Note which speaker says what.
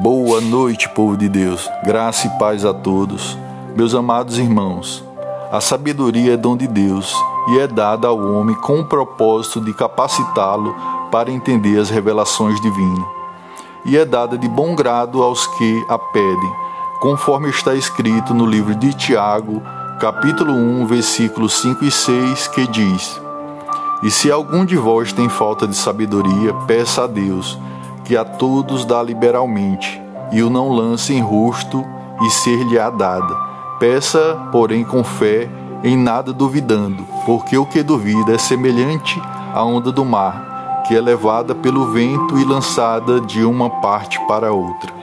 Speaker 1: Boa noite, povo de Deus. Graça e paz a todos. Meus amados irmãos, a sabedoria é dom de Deus e é dada ao homem com o propósito de capacitá-lo para entender as revelações divinas. E é dada de bom grado aos que a pedem, conforme está escrito no livro de Tiago, capítulo 1, versículos 5 e 6, que diz: E se algum de vós tem falta de sabedoria, peça a Deus que a todos dá liberalmente, e o não lance em rosto e ser-lhe-á dada. Peça, porém, com fé, em nada duvidando, porque o que duvida é semelhante à onda do mar, que é levada pelo vento e lançada de uma parte para outra.